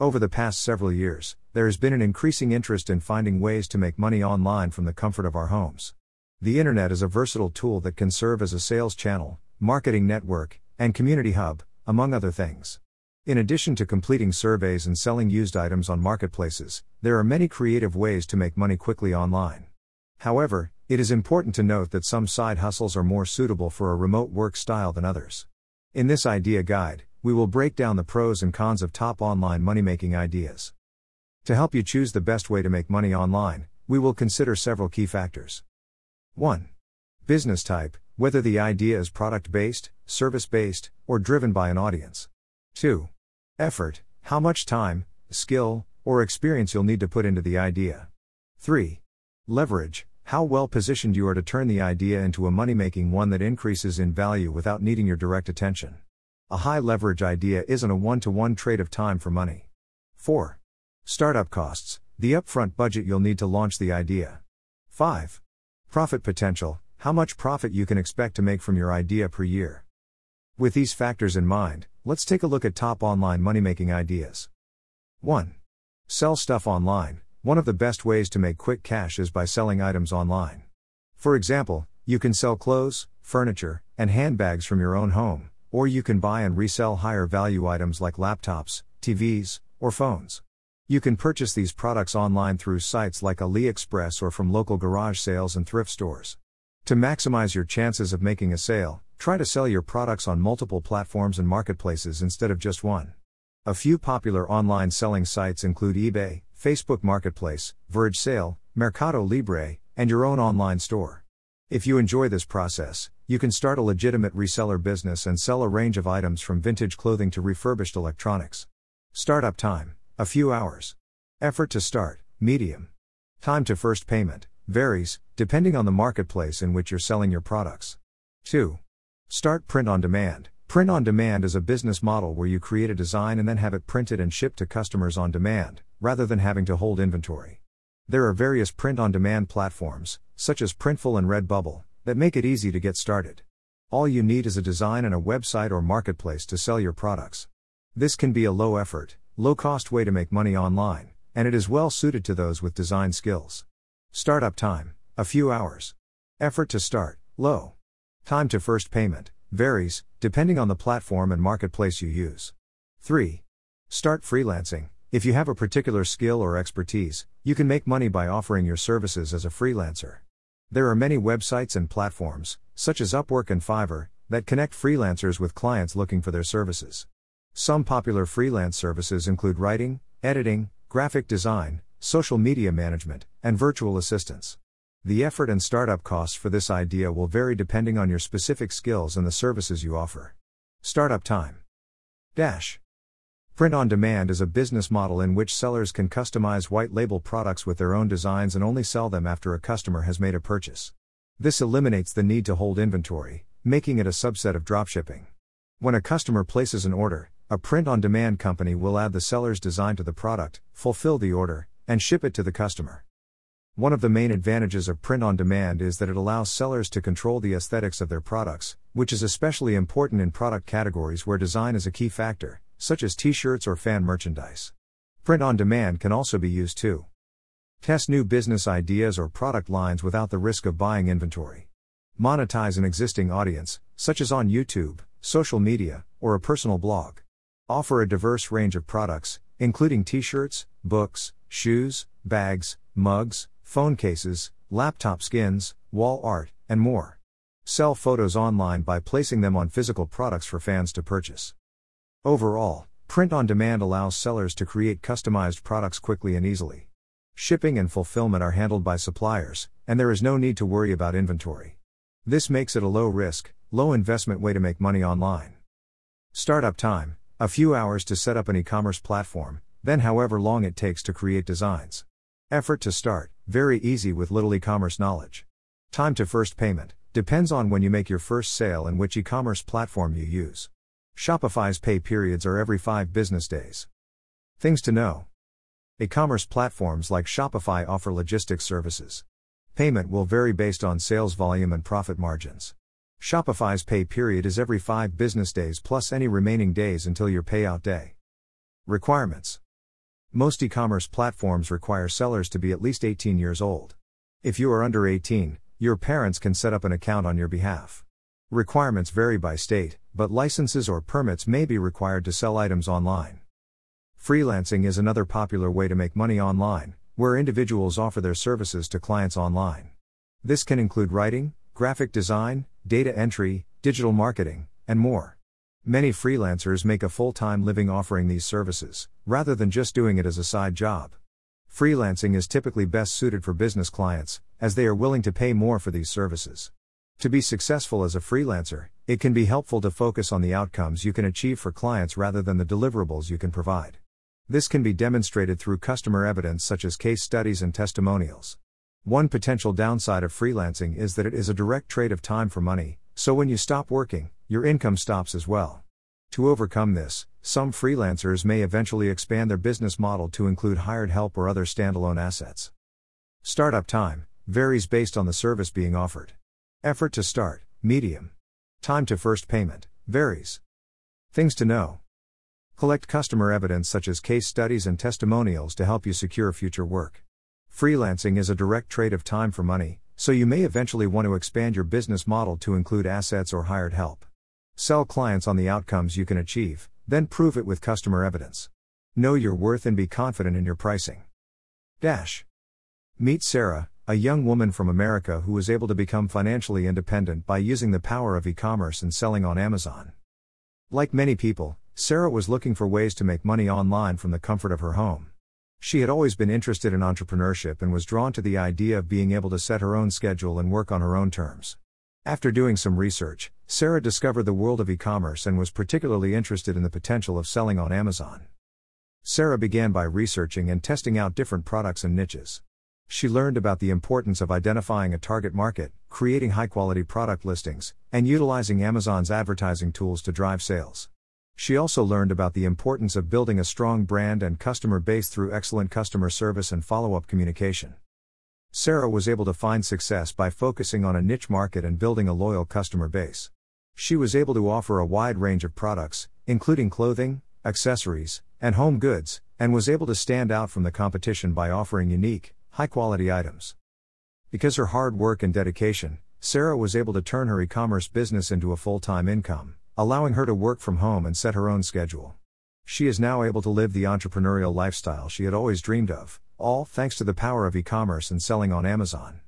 Over the past several years, there has been an increasing interest in finding ways to make money online from the comfort of our homes. The internet is a versatile tool that can serve as a sales channel, marketing network, and community hub, among other things. In addition to completing surveys and selling used items on marketplaces, there are many creative ways to make money quickly online. However, it is important to note that some side hustles are more suitable for a remote work style than others. In this idea guide, we will break down the pros and cons of top online money making ideas. To help you choose the best way to make money online, we will consider several key factors. 1. Business type, whether the idea is product based, service based, or driven by an audience. 2. Effort, how much time, skill, or experience you'll need to put into the idea. 3. Leverage, how well positioned you are to turn the idea into a money making one that increases in value without needing your direct attention. A high leverage idea isn't a one to one trade of time for money. 4. Startup costs, the upfront budget you'll need to launch the idea. 5. Profit potential, how much profit you can expect to make from your idea per year. With these factors in mind, let's take a look at top online money making ideas. 1. Sell stuff online. One of the best ways to make quick cash is by selling items online. For example, you can sell clothes, furniture, and handbags from your own home, or you can buy and resell higher value items like laptops, TVs, or phones. You can purchase these products online through sites like AliExpress or from local garage sales and thrift stores. To maximize your chances of making a sale, try to sell your products on multiple platforms and marketplaces instead of just one. A few popular online selling sites include eBay, Facebook Marketplace, Verge Sale, Mercado Libre, and your own online store. If you enjoy this process, you can start a legitimate reseller business and sell a range of items from vintage clothing to refurbished electronics. Startup time a few hours. Effort to start medium. Time to first payment varies, depending on the marketplace in which you're selling your products. 2. Start print on demand. Print on demand is a business model where you create a design and then have it printed and shipped to customers on demand, rather than having to hold inventory. There are various print on demand platforms, such as Printful and Redbubble, that make it easy to get started. All you need is a design and a website or marketplace to sell your products. This can be a low effort, low cost way to make money online, and it is well suited to those with design skills. Startup time a few hours. Effort to start low. Time to first payment varies, depending on the platform and marketplace you use. 3. Start freelancing. If you have a particular skill or expertise, you can make money by offering your services as a freelancer. There are many websites and platforms, such as Upwork and Fiverr, that connect freelancers with clients looking for their services. Some popular freelance services include writing, editing, graphic design, social media management, and virtual assistants. The effort and startup costs for this idea will vary depending on your specific skills and the services you offer. Startup time. Dash. Print on demand is a business model in which sellers can customize white label products with their own designs and only sell them after a customer has made a purchase. This eliminates the need to hold inventory, making it a subset of dropshipping. When a customer places an order, a print on demand company will add the seller's design to the product, fulfill the order, and ship it to the customer. One of the main advantages of print on demand is that it allows sellers to control the aesthetics of their products, which is especially important in product categories where design is a key factor, such as t shirts or fan merchandise. Print on demand can also be used to test new business ideas or product lines without the risk of buying inventory, monetize an existing audience, such as on YouTube, social media, or a personal blog, offer a diverse range of products, including t shirts, books, shoes, bags, mugs, phone cases, laptop skins, wall art, and more. Sell photos online by placing them on physical products for fans to purchase. Overall, print on demand allows sellers to create customized products quickly and easily. Shipping and fulfillment are handled by suppliers, and there is no need to worry about inventory. This makes it a low risk, low investment way to make money online. Startup time a few hours to set up an e commerce platform, then however long it takes to create designs. Effort to start very easy with little e commerce knowledge. Time to first payment depends on when you make your first sale and which e commerce platform you use. Shopify's pay periods are every five business days. Things to know E commerce platforms like Shopify offer logistics services. Payment will vary based on sales volume and profit margins. Shopify's pay period is every five business days plus any remaining days until your payout day. Requirements Most e commerce platforms require sellers to be at least 18 years old. If you are under 18, your parents can set up an account on your behalf. Requirements vary by state, but licenses or permits may be required to sell items online. Freelancing is another popular way to make money online, where individuals offer their services to clients online. This can include writing, graphic design, data entry, digital marketing, and more. Many freelancers make a full time living offering these services, rather than just doing it as a side job. Freelancing is typically best suited for business clients, as they are willing to pay more for these services. To be successful as a freelancer, it can be helpful to focus on the outcomes you can achieve for clients rather than the deliverables you can provide. This can be demonstrated through customer evidence such as case studies and testimonials. One potential downside of freelancing is that it is a direct trade of time for money, so when you stop working, your income stops as well. To overcome this, some freelancers may eventually expand their business model to include hired help or other standalone assets. Startup time varies based on the service being offered. Effort to start, medium. Time to first payment varies. Things to know. Collect customer evidence such as case studies and testimonials to help you secure future work. Freelancing is a direct trade of time for money, so you may eventually want to expand your business model to include assets or hired help. Sell clients on the outcomes you can achieve, then prove it with customer evidence. Know your worth and be confident in your pricing. Dash. Meet Sarah, a young woman from America who was able to become financially independent by using the power of e commerce and selling on Amazon. Like many people, Sarah was looking for ways to make money online from the comfort of her home. She had always been interested in entrepreneurship and was drawn to the idea of being able to set her own schedule and work on her own terms. After doing some research, Sarah discovered the world of e commerce and was particularly interested in the potential of selling on Amazon. Sarah began by researching and testing out different products and niches. She learned about the importance of identifying a target market, creating high quality product listings, and utilizing Amazon's advertising tools to drive sales. She also learned about the importance of building a strong brand and customer base through excellent customer service and follow up communication. Sarah was able to find success by focusing on a niche market and building a loyal customer base. She was able to offer a wide range of products, including clothing, accessories, and home goods, and was able to stand out from the competition by offering unique, high quality items. Because her hard work and dedication, Sarah was able to turn her e commerce business into a full time income allowing her to work from home and set her own schedule. She is now able to live the entrepreneurial lifestyle she had always dreamed of, all thanks to the power of e commerce and selling on Amazon.